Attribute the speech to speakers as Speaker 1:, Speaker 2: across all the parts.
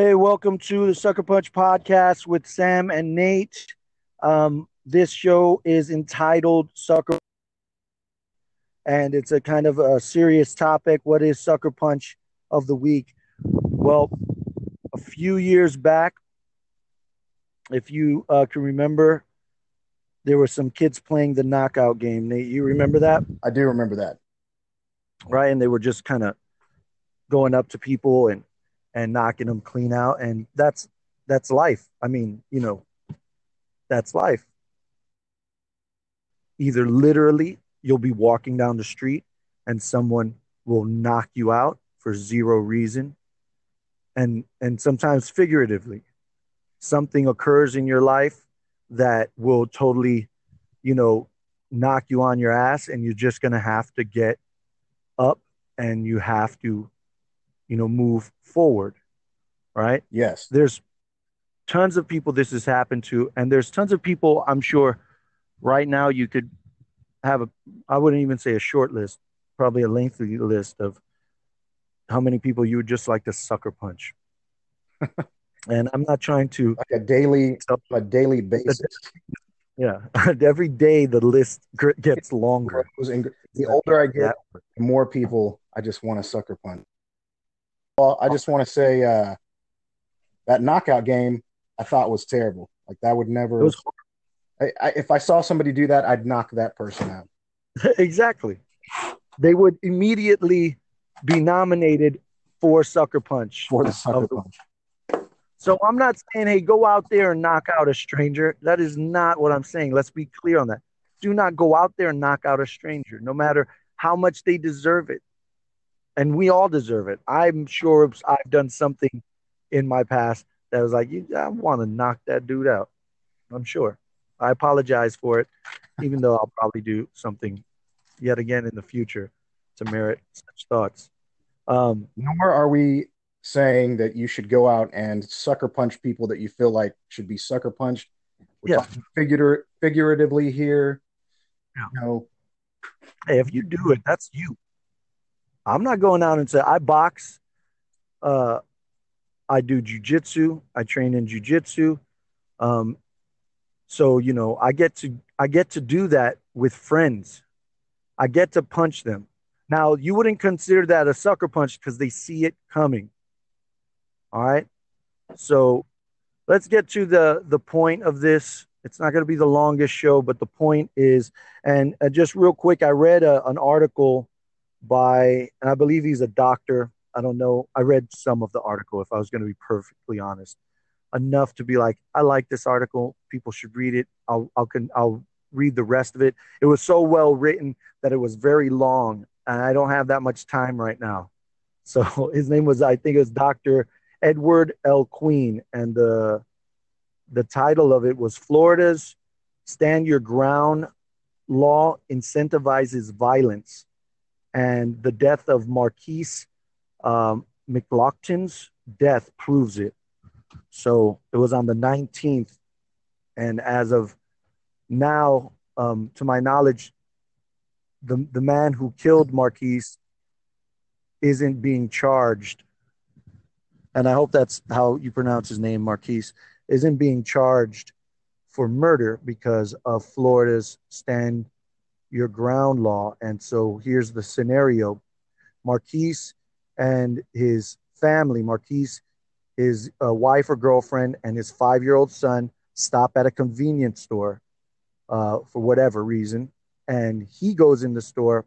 Speaker 1: Hey, welcome to the Sucker Punch podcast with Sam and Nate. Um, this show is entitled Sucker, and it's a kind of a serious topic. What is Sucker Punch of the week? Well, a few years back, if you uh, can remember, there were some kids playing the knockout game. Nate, you remember that?
Speaker 2: I do remember that.
Speaker 1: Right, and they were just kind of going up to people and and knocking them clean out. And that's that's life. I mean you know that's life. Either literally you'll be walking down the street and someone will knock you out for zero reason. And and sometimes figuratively something occurs in your life that will totally you know knock you on your ass and you're just going to have to get up and you have to you know move forward right
Speaker 2: Yes.
Speaker 1: there's tons of people this has happened to and there's tons of people i'm sure right now you could have a i wouldn't even say a short list probably a lengthy list of how many people you would just like to sucker punch and i'm not trying to
Speaker 2: Like a daily, a daily basis.
Speaker 1: yeah every day the list gets longer
Speaker 2: The older I get, the more people I just want to sucker punch. Well, I just want to say uh, that knockout game I thought was terrible. Like that would never.
Speaker 1: was
Speaker 2: I, I, if I saw somebody do that, I'd knock that person out.
Speaker 1: exactly they would immediately be nominated for sucker punch
Speaker 2: for the sucker
Speaker 1: the-
Speaker 2: punch.
Speaker 1: So I'm not saying, hey, go out there and knock out a stranger. That is not what I'm saying. Let's be clear on that. Do not go out there and knock out a stranger, no matter how much they deserve it. And we all deserve it. I'm sure I've done something in my past that was like, you, I want to knock that dude out. I'm sure. I apologize for it, even though I'll probably do something yet again in the future to merit such thoughts. Um,
Speaker 2: Nor are we saying that you should go out and sucker punch people that you feel like should be sucker punched. We're
Speaker 1: Yeah.
Speaker 2: figurative, figuratively here.
Speaker 1: Yeah.
Speaker 2: You know,
Speaker 1: hey, if you do it, that's you. I'm not going out and say I box. Uh, I do jujitsu. I train in jujitsu. Um, so you know, I get to I get to do that with friends. I get to punch them. Now, you wouldn't consider that a sucker punch because they see it coming. All right. So let's get to the the point of this. It's not going to be the longest show, but the point is, and uh, just real quick, I read a, an article by, and I believe he's a doctor. I don't know. I read some of the article. If I was going to be perfectly honest, enough to be like, I like this article. People should read it. I'll I'll can I'll read the rest of it. It was so well written that it was very long, and I don't have that much time right now. So his name was, I think, it was Doctor Edward L. Queen, and the the title of it was Florida's Stand Your Ground Law Incentivizes Violence, and the death of Markeis um, McGlockton's death proves it. So it was on the 19th, and as of now, um, to my knowledge, the the man who killed Markeis isn't being charged, and I hope that's how you pronounce his name, Markeis, isn't being charged for murder because of Florida's stand your ground law. And so here's the scenario: Markeis and his family, Markeis, his uh, wife or girlfriend, and his five-year-old son stop at a convenience store uh, for whatever reason, and he goes in the store.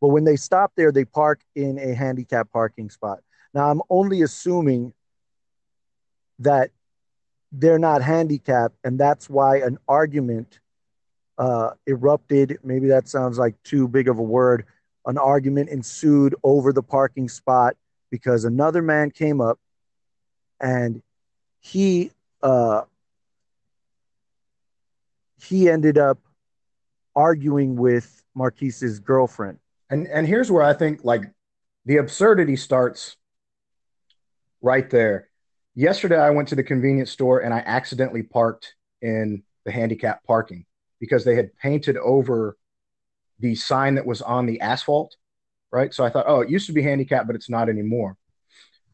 Speaker 1: But when they stop there, they park in a handicap parking spot. Now, I'm only assuming that they're not handicapped, and that's why an argument uh, erupted. Maybe that sounds like too big of a word. An argument ensued over the parking spot because another man came up and he uh, he ended up arguing with Markeis's girlfriend.
Speaker 2: and and here's where I think like the absurdity starts right there. Yesterday, I went to the convenience store and I accidentally parked in the handicap parking because they had painted over the sign that was on the asphalt, right? So I thought, oh, it used to be handicap, but it's not anymore.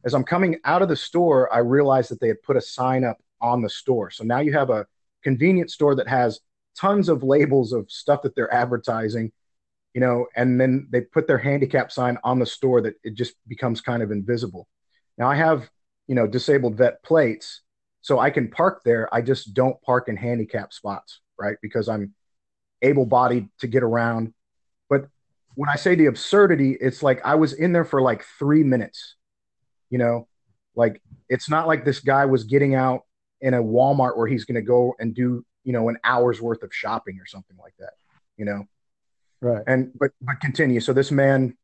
Speaker 2: As I'm coming out of the store, I realized that they had put a sign up on the store. So now you have a convenience store that has tons of labels of stuff that they're advertising, you know, and then they put their handicap sign on the store that it just becomes kind of invisible. Now I have, you know, disabled vet plates, so I can park there. I just don't park in handicap spots, right? Because I'm able bodied to get around. But when I say the absurdity, it's like I was in there for like three minutes, you know, like it's not like this guy was getting out in a Walmart where he's going to go and do, you know, an hour's worth of shopping or something like that, you know?
Speaker 1: Right.
Speaker 2: And, but, but continue. So this man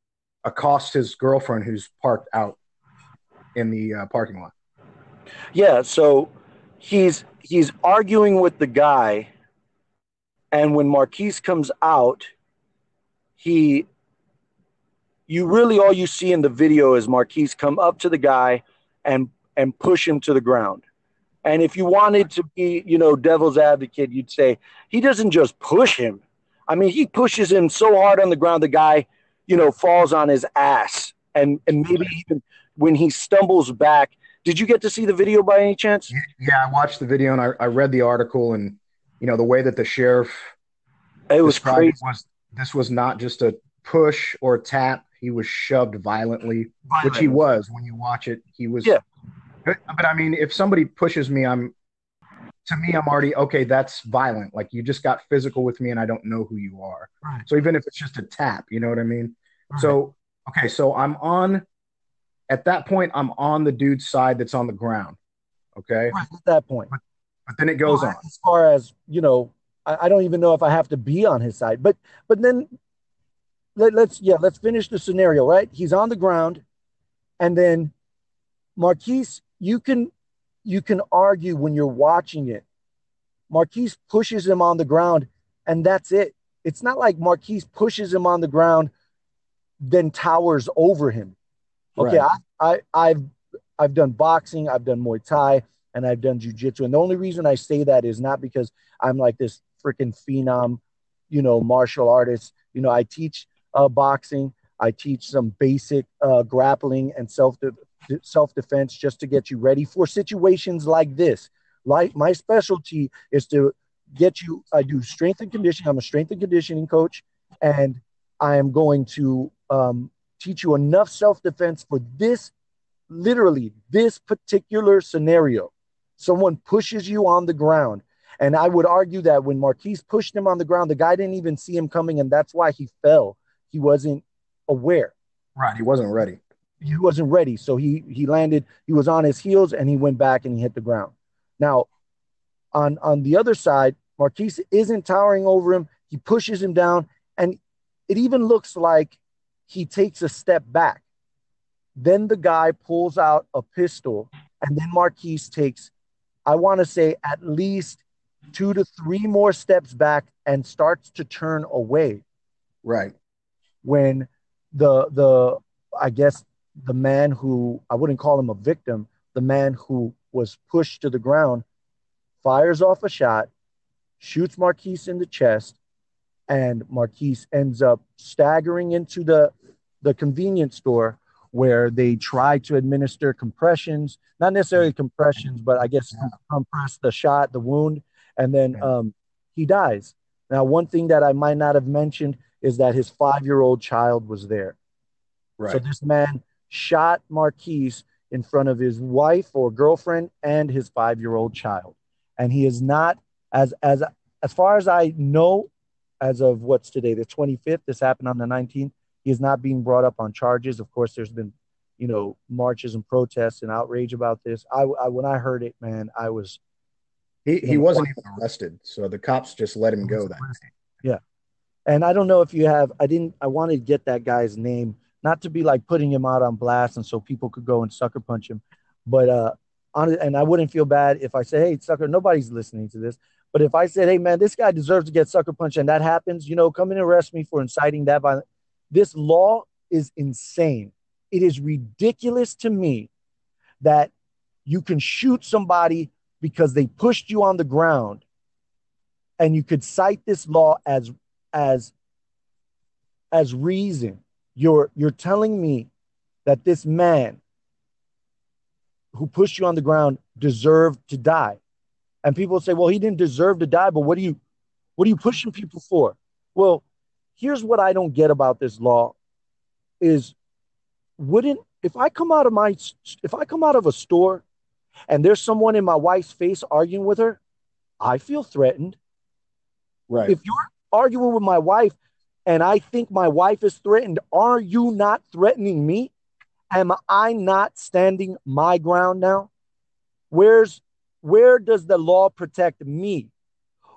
Speaker 2: accosts his girlfriend who's parked out in the uh, parking lot.
Speaker 1: Yeah. So he's, he's arguing with the guy. And when Markeis comes out, he, you really all you see in the video is Markeis come up to the guy and and push him to the ground. And if you wanted to be, you know, devil's advocate, you'd say he doesn't just push him. I mean, he pushes him so hard on the ground, the guy, you know, falls on his ass. And and maybe even when he stumbles back. Did you get to see the video by any chance?
Speaker 2: Yeah, I watched the video and I, I read the article and you know the way that the sheriff
Speaker 1: it was crazy. It
Speaker 2: was this was not just a push or a tap. He was shoved violently, violently, which he was when you watch it. He was
Speaker 1: yeah.
Speaker 2: But, but I mean, if somebody pushes me, I'm to me, I'm already okay. That's violent. Like you just got physical with me, and I don't know who you are.
Speaker 1: Right.
Speaker 2: So even if it's just a tap, you know what I mean. Right. So okay, so I'm on. At that point, I'm on the dude's side that's on the ground. Okay.
Speaker 1: Right, at that point.
Speaker 2: But, but then it goes well, on.
Speaker 1: As far as you know, I, I, don't even know if I have to be on his side. But but then let, let's yeah, let's finish the scenario. Right. He's on the ground, and then Markeis you can you can argue when you're watching it. Markeis pushes him on the ground, and that's it. It's not like Markeis pushes him on the ground, then towers over him. Okay, right. I, I I've I've done boxing, I've done Muay Thai, and I've done jujitsu. And the only reason I say that is not because I'm like this freaking phenom, you know, martial artist. You know, I teach uh, boxing, I teach some basic uh, grappling and self self defense just to get you ready for situations like this. Like my specialty is to get you. I do strength and conditioning. I'm a strength and conditioning coach, and I am going to um, teach you enough self defense for this, literally this particular scenario. Someone pushes you on the ground. And I would argue that when Markeis pushed him on the ground, the guy didn't even see him coming, and that's why he fell. He wasn't aware.
Speaker 2: Right. He wasn't ready
Speaker 1: he wasn't ready. So he he landed, he was on his heels and he went back and he hit the ground. Now, on on the other side, Markeis isn't towering over him. He pushes him down, and it even looks like he takes a step back. Then the guy pulls out a pistol, and then Markeis takes, I want to say, at least two to three more steps back and starts to turn away.
Speaker 2: Right.
Speaker 1: When the the I guess the man who I wouldn't call him a victim, the man who was pushed to the ground, fires off a shot, shoots Markeis in the chest, and Markeis ends up staggering into the the convenience store where they try to administer compressions, not necessarily compressions, but I guess yeah. compress the shot, the wound, and then um, he dies. Now, one thing that I might not have mentioned is that his five year old child was there. Right. So this man shot Markeis in front of his wife or girlfriend and his five year old child. And he is not, as, as, as far as I know, as of what's today, the 25th, this happened on the 19th, he is not being brought up on charges. Of course, there's been, you know, marches and protests and outrage about this. I, I when I heard it, man, I was.
Speaker 2: He, he wasn't even arrested. So the cops just let him go that day.
Speaker 1: Yeah. And I don't know if you have, I didn't, I wanted to get that guy's name not to be like putting him out on blast and so people could go and sucker punch him. But uh on and I wouldn't feel bad if I said, Hey, sucker, nobody's listening to this. But if I said, Hey man, this guy deserves to get sucker punched and that happens, you know, come and arrest me for inciting that violence. This law is insane. It is ridiculous to me that you can shoot somebody because they pushed you on the ground and you could cite this law as as as reason you're you're telling me that this man who pushed you on the ground deserved to die. And people say, well, he didn't deserve to die, but what are you what are you pushing people for? Well, here's what I don't get about this law is wouldn't if I come out of my if I come out of a store and there's someone in my wife's face arguing with her, I feel threatened.
Speaker 2: Right.
Speaker 1: If you're arguing with my wife and I think my wife is threatened, are you not threatening me? Am I not standing my ground now? Where's where does the law protect me?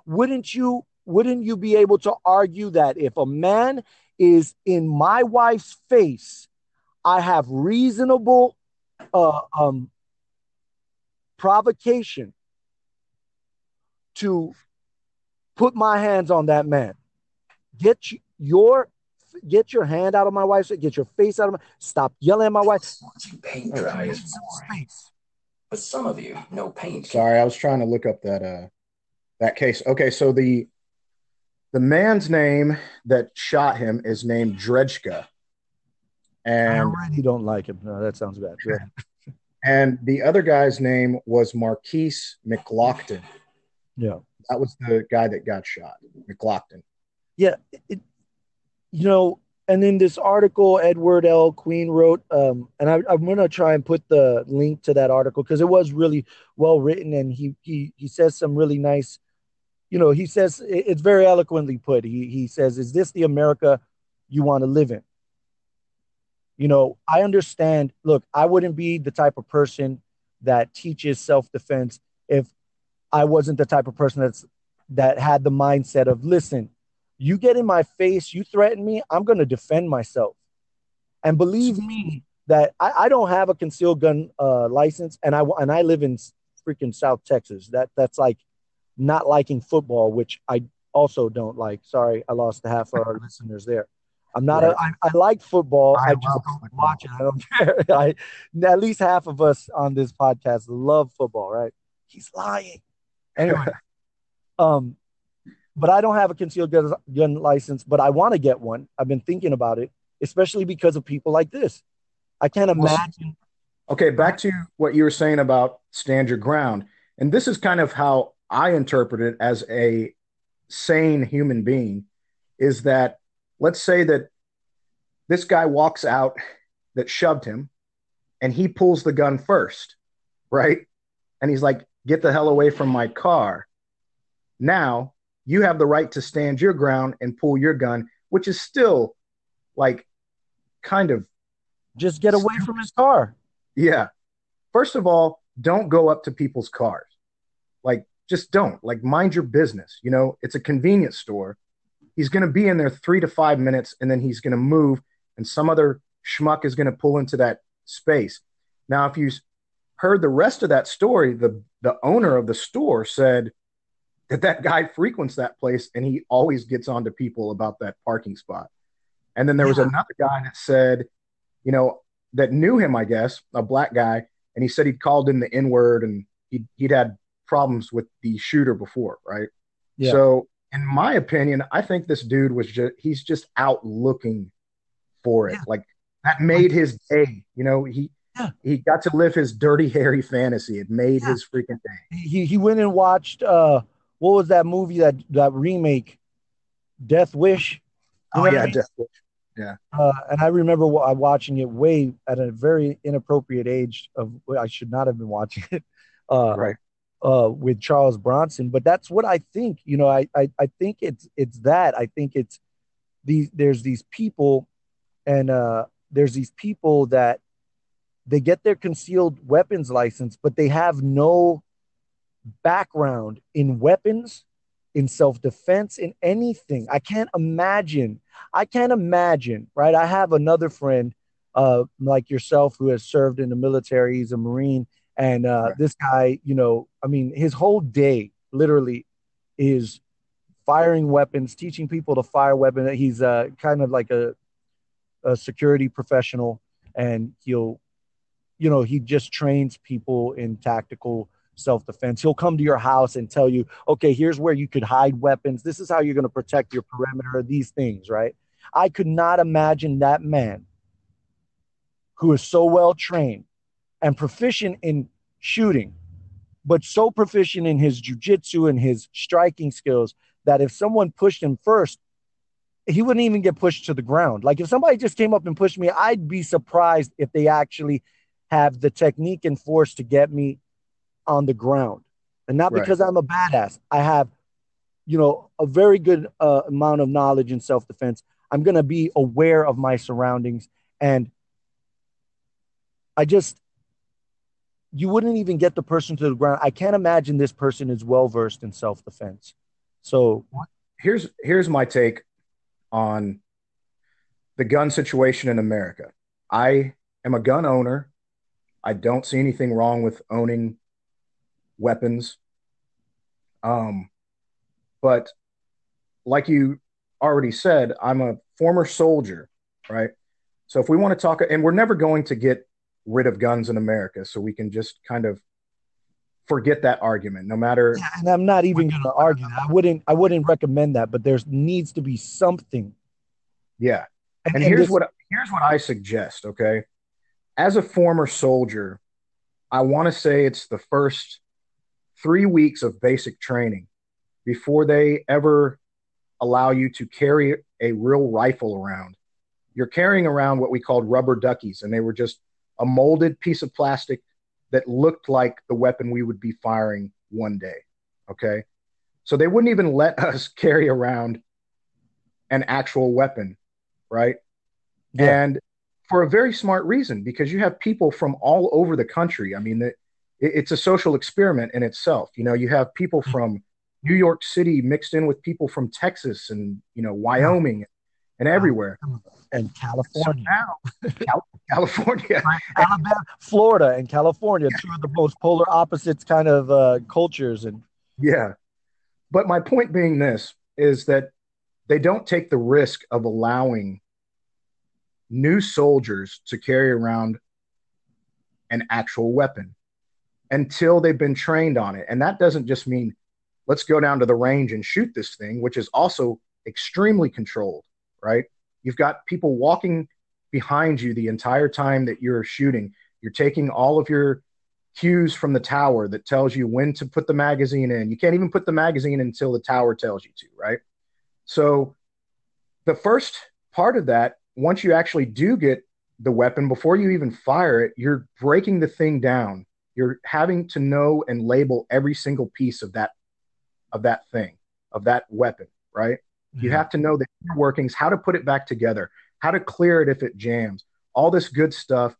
Speaker 1: Wouldn't you wouldn't you be able to argue that if a man is in my wife's face, I have reasonable uh, um, provocation to put my hands on that man. Get your get your hand out of my wife's get your face out of my stop yelling at my wife.
Speaker 3: Paint your eyes. But some of you no paint.
Speaker 2: Sorry, I was trying to look up that uh that case. Okay, so the the man's name that shot him is named Drejka.
Speaker 1: And I already don't like him. No, that sounds bad.
Speaker 2: and the other guy's name was Markeis McGlockton.
Speaker 1: Yeah.
Speaker 2: That was the guy that got shot, McGlockton.
Speaker 1: Yeah. It, you know, and in this article, Edward L. Queen wrote, um, and I, am going to try and put the link to that article because it was really well written, and he he he says some really nice, you know, he says it's very eloquently put. He he says, "Is this the America you want to live in?" You know, I understand. Look, I wouldn't be the type of person that teaches self defense if I wasn't the type of person that's that had the mindset of listen you get in my face, you threaten me, I'm going to defend myself. And believe me that I, I don't have a concealed gun uh, license, and I and I live in freaking South Texas. That that's like not liking football, which I also don't like. Sorry, I lost half of our listeners there. I'm not. Right. A, I, I like football. I, I just don't football. watch it. I don't care. I, at least half of us on this podcast love football, right? He's lying. Anyway, um, but I don't have a concealed gun, gun license, but I want to get one. I've been thinking about it, especially because of people like this. I can't imagine.
Speaker 2: Okay, back to what you were saying about stand your ground. And this is kind of how I interpret it as a sane human being is that let's say that this guy walks out that shoved him and he pulls the gun first, right? And he's like, get the hell away from my car. Now, you have the right to stand your ground and pull your gun, which is still like kind of
Speaker 1: just get away from his car.
Speaker 2: Yeah. First of all, don't go up to people's cars. Like, just don't. Like, mind your business. You know, it's a convenience store. He's going to be in there three to five minutes and then he's going to move, and some other schmuck is going to pull into that space. Now, if you heard the rest of that story, the, the owner of the store said, that that guy frequents that place and he always gets on to people about that parking spot. And then there was another guy that said, you know, that knew him, I guess, a black guy, and he said he'd called him the N word and he'd, he'd had problems with the shooter before, right? Yeah. So, in my opinion, I think this dude was just, he's just out looking for it. Yeah. Like that made his day. You know, he, yeah. he got to live his Dirty Harry fantasy. It made his freaking day.
Speaker 1: He, he went and watched, uh, what was that movie that that remake, Death Wish?
Speaker 2: You oh yeah, I mean? Death Wish. Yeah.
Speaker 1: Uh, and I remember watching it way at a very inappropriate age of I should not have been watching it. Uh,
Speaker 2: right.
Speaker 1: Uh, with Charles Bronson, but that's what I think. You know, I, I I think it's it's that. I think it's these there's these people, and uh, there's these people that they get their concealed weapons license, but they have no background in weapons, in self defense, in anything. I can't imagine. I can't imagine, right? I have another friend uh, like yourself who has served in the military. He's a Marine. And uh, right. this guy, you know, I mean, his whole day literally is firing weapons, teaching people to fire weapons. He's uh, kind of like a, a security professional, and he'll, you know, he just trains people in tactical self defense. He'll come to your house and tell you, okay, here's where you could hide weapons. This is how you're going to protect your perimeter, these things, right? I could not imagine that man who is so well trained and proficient in shooting, but so proficient in his jujitsu and his striking skills that if someone pushed him first, he wouldn't even get pushed to the ground. Like if somebody just came up and pushed me, I'd be surprised if they actually have the technique and force to get me on the ground. And not right. because I'm a badass. I have, you know, a very good uh, amount of knowledge in self defense. I'm going to be aware of my surroundings. And I just, you wouldn't even get the person to the ground. I can't imagine this person is well versed in self defense. So
Speaker 2: here's here's my take on the gun situation in America. I am a gun owner. I don't see anything wrong with owning weapons. Um, but like you already said, I'm a former soldier, right? So if we want to talk, and we're never going to get rid of guns in America, so we can just kind of forget that argument no matter
Speaker 1: yeah, and i'm not even going to argue. that. i wouldn't i wouldn't recommend that but there needs to be something.
Speaker 2: Yeah. And, and, and here's this, what here's what i suggest okay? As a former soldier i want to say it's the first three weeks of basic training before they ever allow you to carry a real rifle around. You're carrying around what we called rubber duckies and they were just a molded piece of plastic that looked like the weapon we would be firing one day. Okay. So they wouldn't even let us carry around an actual weapon, right? Yeah. And for a very smart reason, because you have people from all over the country. I mean, it's a social experiment in itself. You know, you have people mm-hmm. from New York City mixed in with people from Texas and, you know, Wyoming and everywhere.
Speaker 1: And California.
Speaker 2: So now, California.
Speaker 1: Alabama, Florida, and California, two of the most polar opposites kind of uh, cultures. And
Speaker 2: yeah. But my point being this is that they don't take the risk of allowing new soldiers to carry around an actual weapon until they've been trained on it. And that doesn't just mean let's go down to the range and shoot this thing, which is also extremely controlled, right? You've got people walking behind you the entire time that you're shooting. You're taking all of your cues from the tower that tells you when to put the magazine in. You can't even put the magazine until the tower tells you to, right? So the first part of that, once you actually do get the weapon, before you even fire it, you're breaking the thing down. You're having to know and label every single piece of that of that thing, of that weapon, right? Mm-hmm. You have to know the workings, how to put it back together, how to clear it if it jams, all this good stuff.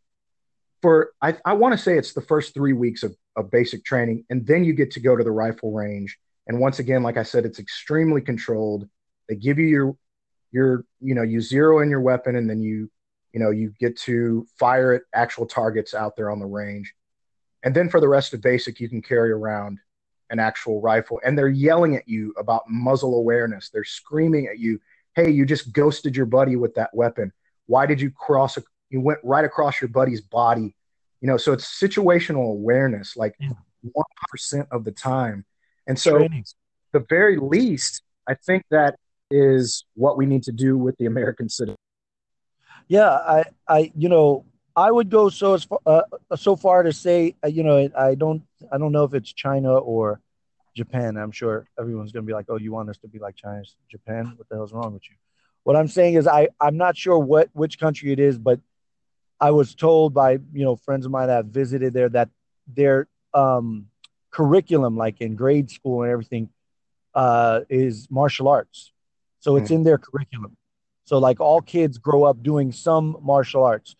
Speaker 2: For I, I want to say it's the first three weeks of, of basic training, and then you get to go to the rifle range. And once again, like I said, it's extremely controlled. They give you your your you know you zero in your weapon, and then you you know you get to fire at actual targets out there on the range. And then for the rest of basic, you can carry around an actual rifle and they're yelling at you about muzzle awareness. They're screaming at you, "Hey, you just ghosted your buddy with that weapon. Why did you cross a, you went right across your buddy's body?" You know, so it's situational awareness like 100% of the time. And so Training. the very least, I think that is what we need to do with the American citizen.
Speaker 1: Yeah, I I you know, I would go so as far, uh, so far to say, uh, you know, I don't, I don't know if it's China or Japan. I'm sure everyone's going to be like, "Oh, you want us to be like China, Japan? What the hell's wrong with you?" What I'm saying is, I, I'm not sure what which country it is, but I was told by you know friends of mine that visited there that their um, curriculum, like in grade school and everything, uh, is martial arts. So it's mm. in their curriculum. So like all kids grow up doing some martial arts.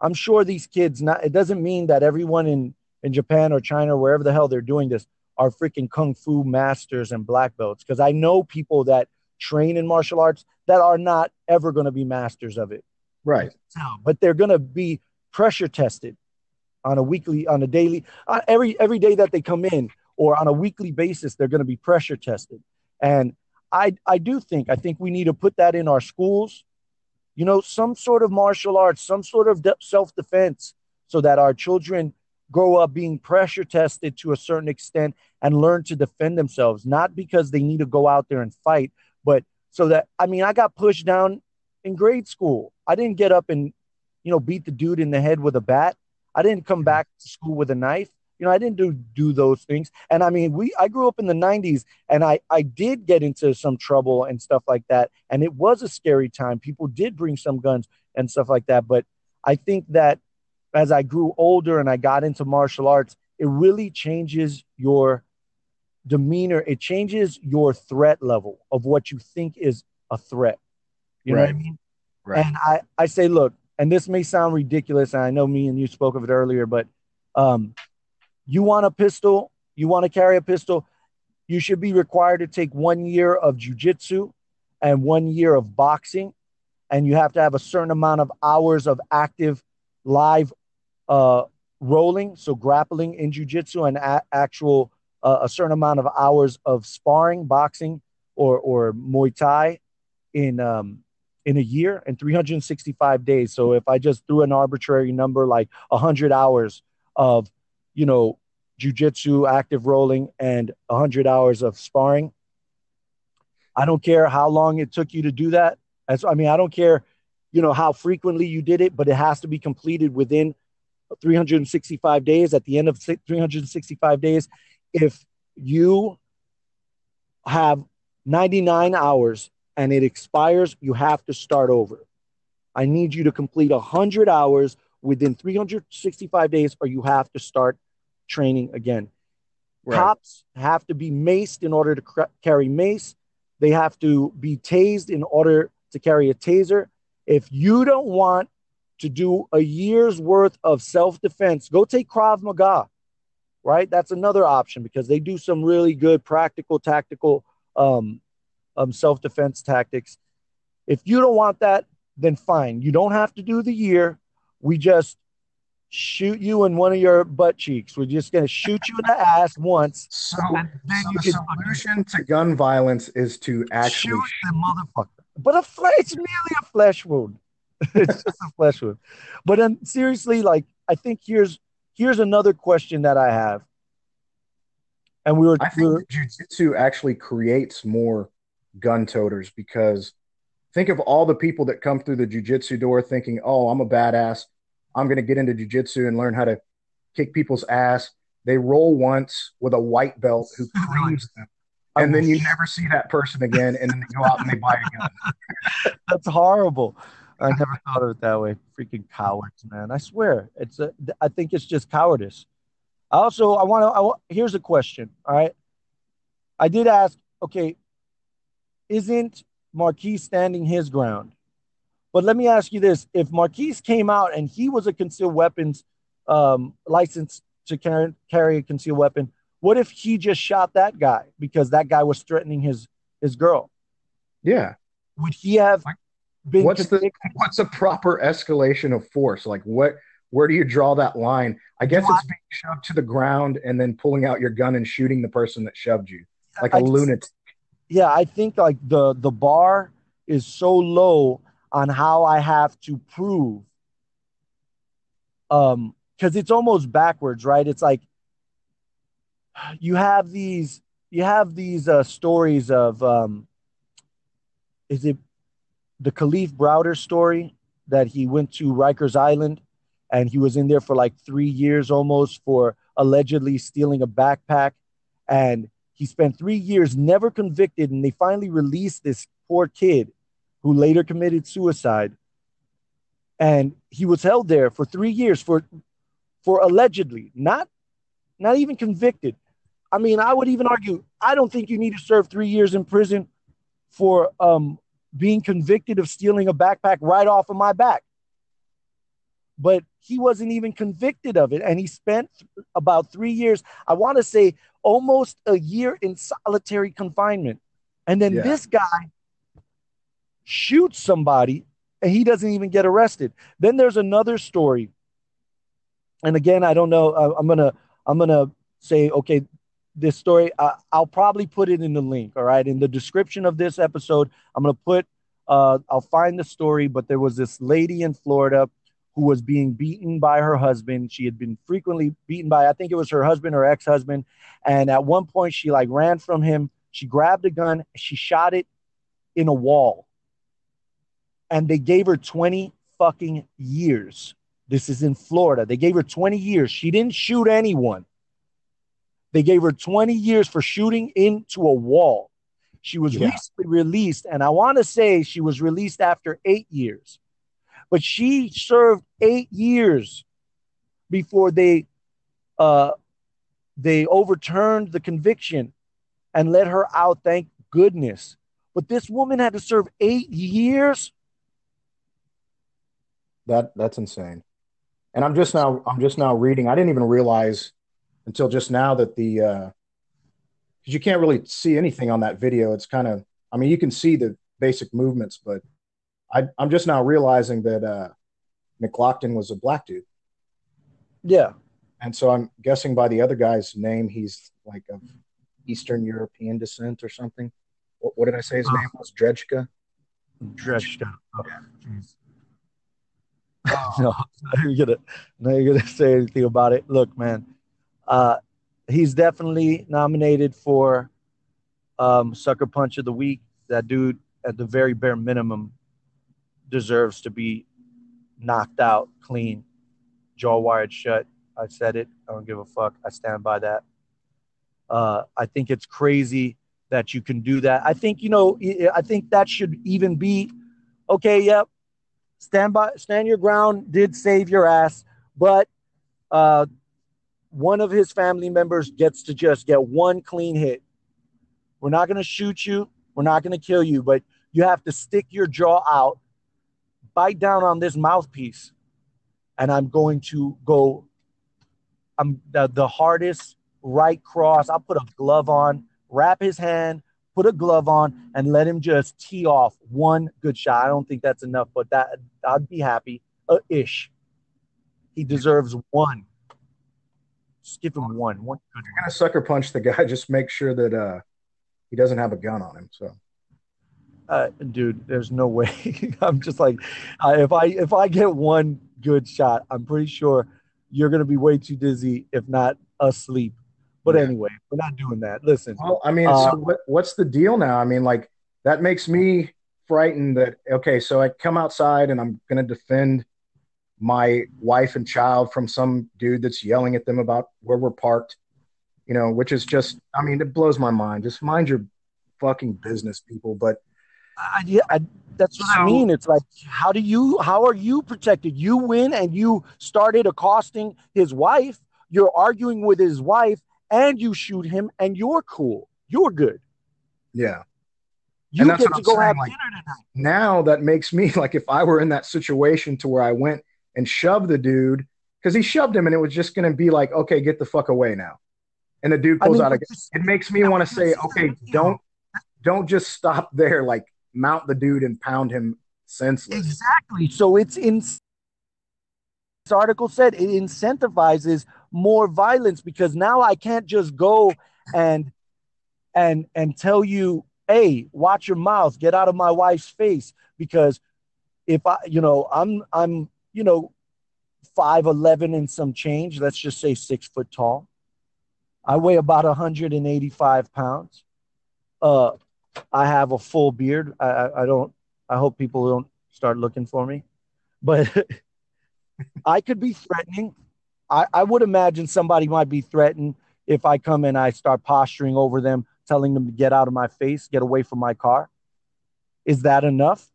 Speaker 1: I'm sure these kids not it doesn't mean that everyone in in Japan or China or wherever the hell they're doing this are freaking kung fu masters and black belts because I know people that train in martial arts that are not ever going to be masters of it.
Speaker 2: Right.
Speaker 1: But they're going to be pressure tested on a weekly on a daily uh, every every day that they come in or on a weekly basis they're going to be pressure tested. And I I do think I think we need to put that in our schools you know, some sort of martial arts, some sort of self defense, so that our children grow up being pressure tested to a certain extent and learn to defend themselves, not because they need to go out there and fight, but so that, I mean, I got pushed down in grade school. I didn't get up and, you know, beat the dude in the head with a bat. I didn't come back to school with a knife. You know, I didn't do do those things. And I mean, we I grew up in the 90s and I I did get into some trouble and stuff like that. And it was a scary time. People did bring some guns and stuff like that. But I think that as I grew older and I got into martial arts, it really changes your demeanor. It changes your threat level of what you think is a threat. You know what I mean?
Speaker 2: Right.
Speaker 1: And I, I say, look, and this may sound ridiculous, and I know me and you spoke of it earlier, but um, you want a pistol, you want to carry a pistol, you should be required to take one year of jujitsu and one year of boxing, and you have to have a certain amount of hours of active live uh, rolling, so grappling in jujitsu, and a- actual uh, a certain amount of hours of sparring, boxing, or or Muay Thai in um, in a year and 365 days. So if I just threw an arbitrary number like 100 hours of, you know, jujitsu, active rolling, and 100 hours of sparring, I don't care how long it took you to do that. As I mean, I don't care, you know, how frequently you did it, but it has to be completed within 365 days. At the end of 365 days, if you have 99 hours and it expires, you have to start over. I need you to complete 100 hours within 365 days, or you have to start training again.
Speaker 2: Right.
Speaker 1: Cops have to be maced in order to cr- carry mace. They have to be tased in order to carry a taser. If you don't want to do a year's worth of self defense, go take Krav Maga, right? That's another option because they do some really good practical, tactical um, um, self defense tactics. If you don't want that, then fine. You don't have to do the year. We just shoot you in one of your butt cheeks. We're just going to shoot you in the ass once.
Speaker 2: So,
Speaker 1: then
Speaker 2: so
Speaker 1: you
Speaker 2: the
Speaker 1: can
Speaker 2: solution to gun violence is to actually
Speaker 1: shoot the motherfucker. But a flesh, it's merely a flesh wound. it's just a flesh wound. But then seriously, like I think here's here's another question that I have. And we were,
Speaker 2: I
Speaker 1: we
Speaker 2: think
Speaker 1: were
Speaker 2: jujitsu actually creates more gun toters because think of all the people that come through the jujitsu door thinking, "Oh, I'm a badass. I'm going to get into jujitsu and learn how to kick people's ass." They roll once with a white belt who creams them, and then you never see that person again, and then they go out and they buy a gun.
Speaker 1: that's horrible. I never thought of it that way. Freaking cowards, man. I swear. It's a, I think it's just cowardice. I also I want to I wa- here's a question, all right? I did ask, okay, isn't Markeis standing his ground? But let me ask you this: If Markeis came out and he was a concealed weapons um, license to carry, carry a concealed weapon, what if he just shot that guy because that guy was threatening his his girl?
Speaker 2: Yeah.
Speaker 1: Would he have
Speaker 2: What's the what's a proper escalation of force? Like what? Where do you draw that line? I guess it's being shoved to the ground and then pulling out your gun and shooting the person that shoved you, like a
Speaker 1: I
Speaker 2: lunatic.
Speaker 1: yeah, I think like the the bar is so low on how I have to prove um because it's almost backwards, right? It's like you have these you have these uh stories of um is it the Kalief Browder story that he went to Rikers Island and he was in there for like three years almost for allegedly stealing a backpack. And he spent three years never convicted and they finally released this poor kid who later committed suicide. And he was held there for three years for for allegedly not not even convicted. I mean i would even argue i don't think you need to serve three years in prison for um being convicted of stealing a backpack right off of my back. But he wasn't even convicted of it and he spent about three years i want to say almost a year in solitary confinement. And then
Speaker 2: Yeah.
Speaker 1: this guy shoots somebody and he doesn't even get arrested. Then there's another story. And again i don't know i'm gonna i'm gonna say okay this story uh, i'll probably put it in the link all right? In the description of this episode i'm gonna put uh, i'll find the story but there was this lady in florida who was being beaten by her husband. She had been frequently beaten by i think it was her husband or ex-husband. And at one point she like ran from him. She grabbed a gun. She shot it in a wall. And they gave her 20 fucking years. This is in Florida. They gave her 20 years. She didn't shoot anyone. They gave her 20 years for shooting into a wall. She was
Speaker 2: Yeah.
Speaker 1: recently released, and I want to say she was released after eight years. But she served eight years before they uh, they overturned the conviction and let her out. Thank goodness. But this woman had to serve eight years.
Speaker 2: That that's insane. And I'm just now I'm just now reading. I didn't even realize until just now that the uh because you can't really see anything on that video. It's kind of I mean you can see the basic movements, but I I'm just now realizing that uh McGlockton was a black dude.
Speaker 1: Yeah,
Speaker 2: And so I'm guessing by the other guy's name he's like of Eastern European descent or something. What, what did I say his
Speaker 1: Uh.
Speaker 2: name was? Drejka?
Speaker 1: dredged out. Oh, jeez. no, now you're gonna now you're gonna say anything about it. Look, man, uh, he's definitely nominated for um, sucker punch of the week. That dude, at the very bare minimum, deserves to be knocked out clean, jaw wired shut. I said it. I don't give a fuck. I stand by that. Uh, I think it's crazy that you can do that. I think you know. I think that should even be okay. Yep. Stand by. Stand your ground. Did save your ass, but uh, one of his family members gets to just get one clean hit. We're not going to shoot you. We're not going to kill you, but you have to stick your jaw out, bite down on this mouthpiece, and I'm going to go. I'm the, the hardest right cross. I'll put a glove on, wrap his hand, put a glove on, and let him just tee off one good shot. I don't think that's enough, but that I'd be happy. Uh, ish. He deserves one. Just give him one. One good
Speaker 2: You're gonna sucker punch the guy, just make sure that uh he doesn't have a gun on him. So
Speaker 1: uh, dude, there's no way. I'm just like, uh, if I if I get one good shot, I'm pretty sure you're gonna be way too dizzy, if not asleep. But
Speaker 2: Yeah.
Speaker 1: anyway, we're not doing that. Listen,
Speaker 2: Well, I mean,
Speaker 1: Uh,
Speaker 2: so what, what's the deal now? I mean, like that makes me frightened that okay, so I come outside and I'm going to defend my wife and child from some dude that's yelling at them about where we're parked, you know, which is just, I mean, it blows my mind. Just mind your fucking business, people. But
Speaker 1: I, yeah, I, that's what I mean. It's like, how do you, how are you protected? You win, and you started accosting his wife. You're arguing with his wife, and you shoot him, and you're cool. You're good.
Speaker 2: yeah,
Speaker 1: You
Speaker 2: that's
Speaker 1: get
Speaker 2: what
Speaker 1: to
Speaker 2: I'm
Speaker 1: go
Speaker 2: saying,
Speaker 1: have
Speaker 2: like-
Speaker 1: dinner tonight.
Speaker 2: now that makes me like if I were in that situation to where I went and shove the dude because he shoved him and it was just going to be like, okay, get the fuck away now. And the dude
Speaker 1: I
Speaker 2: pulls
Speaker 1: mean,
Speaker 2: out a
Speaker 1: but
Speaker 2: it makes me want to say, okay, don't don't just stop there. Like mount the dude and pound him senseless.
Speaker 1: Exactly. So it's in this article said it incentivizes more violence because now I can't just go and and and tell you, hey, watch your mouth, get out of my wife's face. Because if I, you know, I'm I'm, you know, five eleven and some change, let's just say six foot tall. I weigh about 185 pounds. Uh I have a full beard. I, I, I don't I hope people don't start looking for me. But I could be threatening. I, I would imagine somebody might be threatened if I come and I start posturing over them, telling them to get out of my face, get away from my car. Is that enough?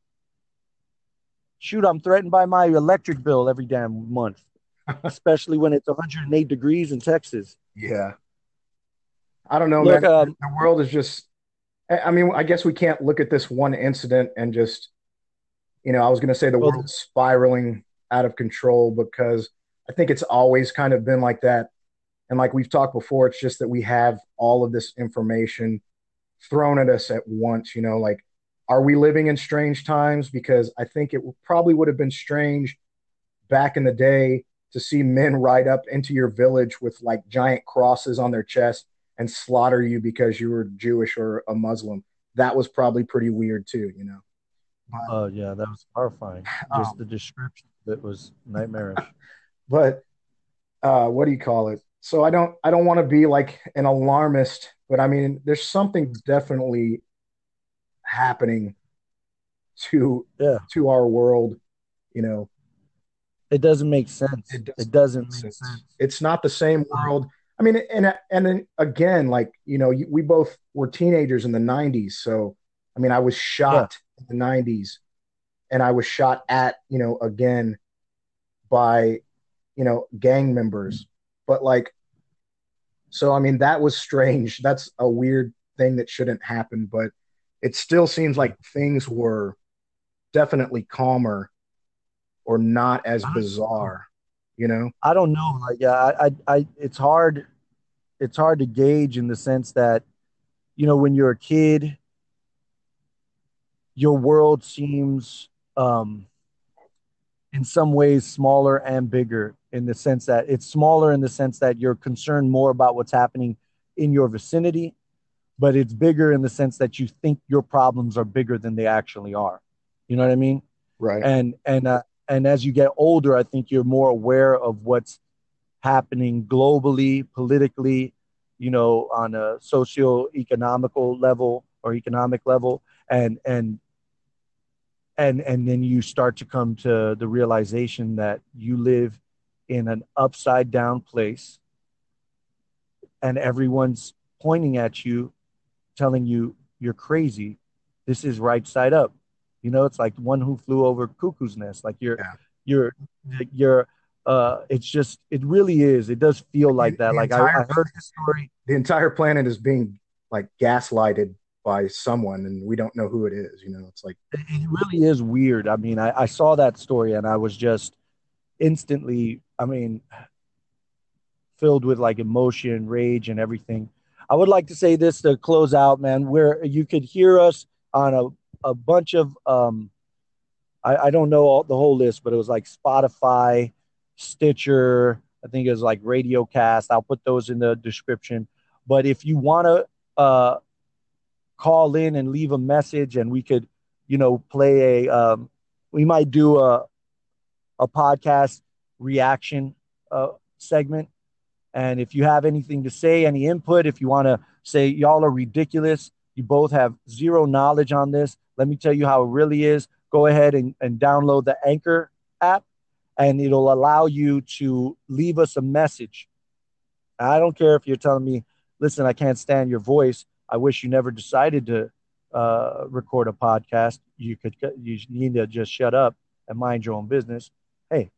Speaker 1: Shoot, I'm threatened by my electric bill every damn month, especially when it's 108 degrees in Texas.
Speaker 2: Yeah. I don't know,
Speaker 1: Look,
Speaker 2: man.
Speaker 1: um,
Speaker 2: the world is just I mean, I guess we can't look at this one incident and just you know, I was going to say the
Speaker 1: Well,
Speaker 2: world's spiraling out of control because I think it's always kind of been like that. And like we've talked before, it's just that we have all of this information thrown at us at once, you know, like are we living in strange times because I think it probably would have been strange back in the day to see men ride up into your village with like giant crosses on their chest and slaughter you because you were Jewish or a Muslim. That was probably pretty weird too, you know.
Speaker 1: Oh, yeah, that was horrifying. Just
Speaker 2: Um,
Speaker 1: the description it was nightmarish.
Speaker 2: But uh, what do you call it? So I don't I don't want to be like an alarmist, but I mean there's something definitely happening to
Speaker 1: Yeah.
Speaker 2: to our world, you know.
Speaker 1: It doesn't make sense.
Speaker 2: It
Speaker 1: It
Speaker 2: doesn't
Speaker 1: doesn't,
Speaker 2: make sense.
Speaker 1: sense.
Speaker 2: It's not the same world. I mean, and and then again, like you know, we both were teenagers in the '90s, so I mean, I was shot in the '90s, and I was shot at, you know, again by, you know, gang members. Mm-hmm. But like, so I mean, that was strange. That's a weird thing that shouldn't happen, but it still seems like things were definitely calmer or not as bizarre, you know?
Speaker 1: I don't know. Like, yeah, I, I, I, it's hard. It's hard to gauge in the sense that, you know, when you're a kid, your world seems, um, in some ways, smaller and bigger. In the sense that it's smaller in the sense that you're concerned more about what's happening in your vicinity, but it's bigger in the sense that you think your problems are bigger than they actually are. You know what I mean?
Speaker 2: Right.
Speaker 1: and and uh, and as you get older i think you're more aware of what's happening globally politically you know on a socio-economical level or economic level and and and and then you start to come to the realization that you live in an upside down place and everyone's pointing at you telling you you're crazy. This is right side up. You know it's like one who flew over cuckoo's nest. Like you're
Speaker 2: Yeah.
Speaker 1: you're you're uh it's just it really is. It does feel like that.
Speaker 2: The
Speaker 1: like I, I heard the story.
Speaker 2: The entire planet is being like gaslighted by someone and we don't know who it is you know? It's like
Speaker 1: it it really is weird. I mean I, I saw that story and i was just instantly i mean filled with like emotion rage and everything i would like to say this to close out man where you could hear us on a, a bunch of um I, I don't know all, the whole list but it was like spotify stitcher i think it was like radio cast i'll put those in the description. But if you want to uh call in and leave a message and we could you know play a um, we might do a a podcast reaction uh, segment and if you have anything to say any input if you want to say y'all are ridiculous you both have zero knowledge on this let me tell you how it really is. Go ahead and, and download the anchor app and it'll allow you to leave us a message. I don't care if you're telling me listen i can't stand your voice. I wish you never decided to uh, record a podcast. You could you need to just shut up and mind your own business. Hey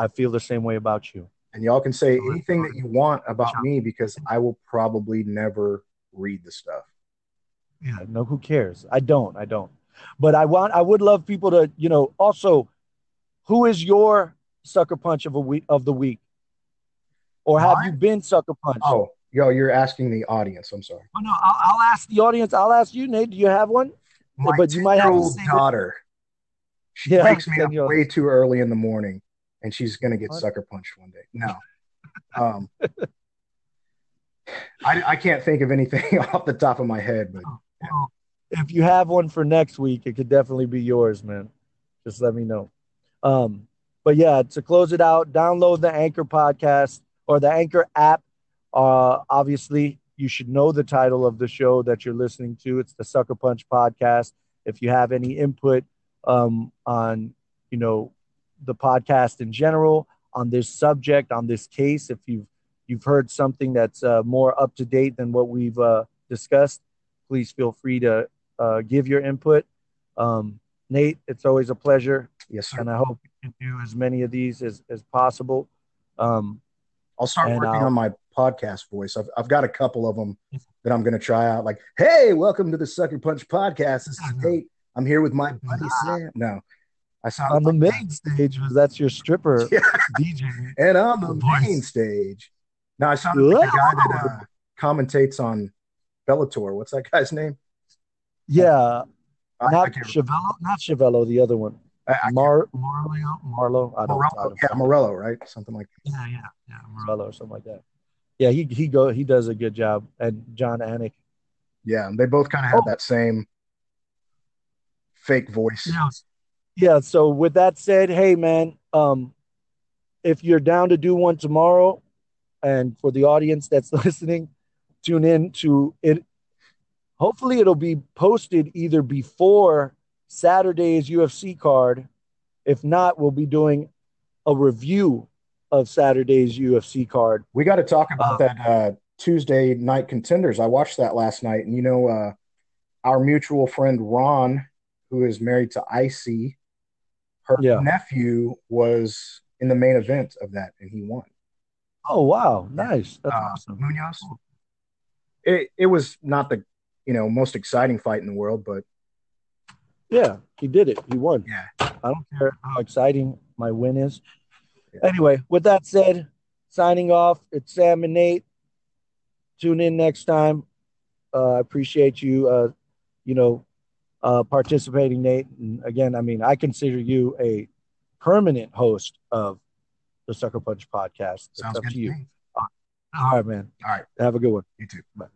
Speaker 1: i feel the same way about you
Speaker 2: and y'all can say anything that you want about me because i will probably never read the stuff.
Speaker 1: Yeah. Uh, no who cares? I don't i don't. But i want i would love people to you know also who is your sucker punch of a week of the week? Or have you been sucker punched?
Speaker 2: Oh yo you're asking the audience. I'm sorry.
Speaker 1: Oh, no I'll, I'll ask the audience. I'll ask you nate do you have one?
Speaker 2: My
Speaker 1: But you might have to
Speaker 2: 10-year-old
Speaker 1: it.
Speaker 2: daughter. She
Speaker 1: Yeah,
Speaker 2: wakes me up way too early in the morning and she's gonna get
Speaker 1: What?
Speaker 2: sucker punched one day no um I, I can't think of anything off the top of my head but
Speaker 1: Well, if you have one for next week, it could definitely be yours, man. Just let me know. Um, but yeah, to close it out, download the Anchor podcast or the Anchor app. Uh, obviously, you should know the title of the show that you're listening to. It's the Sucker Punch podcast. If you have any input um, on, you know, the podcast in general, on this subject, on this case, if you've you've heard something that's uh, more up to date than what we've uh, discussed, please feel free to uh, give your input. Um, Nate, it's always a pleasure,
Speaker 2: yes sir
Speaker 1: and I hope you can do as many of these as, as possible. Um,
Speaker 2: I'll start working
Speaker 1: I'll-
Speaker 2: on my podcast voice. I've, I've got a couple of them that I'm going to try out. Like, hey, welcome to the Sucker Punch podcast. This is Nate. I'm here with my buddy Sam. No, I sound
Speaker 1: on the
Speaker 2: like
Speaker 1: main stage, because that's your stripper
Speaker 2: Yeah.
Speaker 1: DJ.
Speaker 2: and on the
Speaker 1: Voice.
Speaker 2: main stage. No, I sound like the guy that uh, commentates on Bellator. What's that guy's name?
Speaker 1: Yeah,
Speaker 2: I, I
Speaker 1: not
Speaker 2: can't
Speaker 1: Chevello, not Chevello, the other one.
Speaker 2: I, I,
Speaker 1: Mar Marlo, Marlo. I don't, I
Speaker 2: Morello. Yeah, Morello, right? Something like
Speaker 1: yeah, yeah, yeah, Morello or something like that. Yeah, he he go he does a good job, and Jon Anik.
Speaker 2: Yeah, they both kind of have
Speaker 1: Oh.
Speaker 2: that same fake voice.
Speaker 1: Yeah. Yeah. So with that said, hey man, um, if you're down to do one tomorrow, and for the audience that's listening, tune in to it. Hopefully, it'll be posted either before Saturday's UFC card. If not, we'll be doing a review of Saturday's UFC card.
Speaker 2: We got to talk about
Speaker 1: Uh,
Speaker 2: that uh, Tuesday night contenders. I watched that last night, and you know, uh, our mutual friend Ron, who is married to Icy, her
Speaker 1: Yeah.
Speaker 2: nephew was in the main event of that, and he won.
Speaker 1: Oh wow, nice. That's
Speaker 2: Uh,
Speaker 1: awesome.
Speaker 2: Munoz. It it was not the you know most exciting fight in the world, but
Speaker 1: Yeah, he did it. He won.
Speaker 2: yeah,
Speaker 1: I don't care how exciting my win is. Anyway, with that said, signing off. It's Sam and Nate. Tune in next time. Uh, I appreciate you. Uh, you know, uh, participating, Nate. And again, I mean, I consider you a permanent host of the Sucker Punch podcast. It's
Speaker 2: sounds
Speaker 1: up
Speaker 2: good
Speaker 1: to you. All right, man.
Speaker 2: All right,
Speaker 1: Have a good one.
Speaker 2: you too.
Speaker 1: Bye.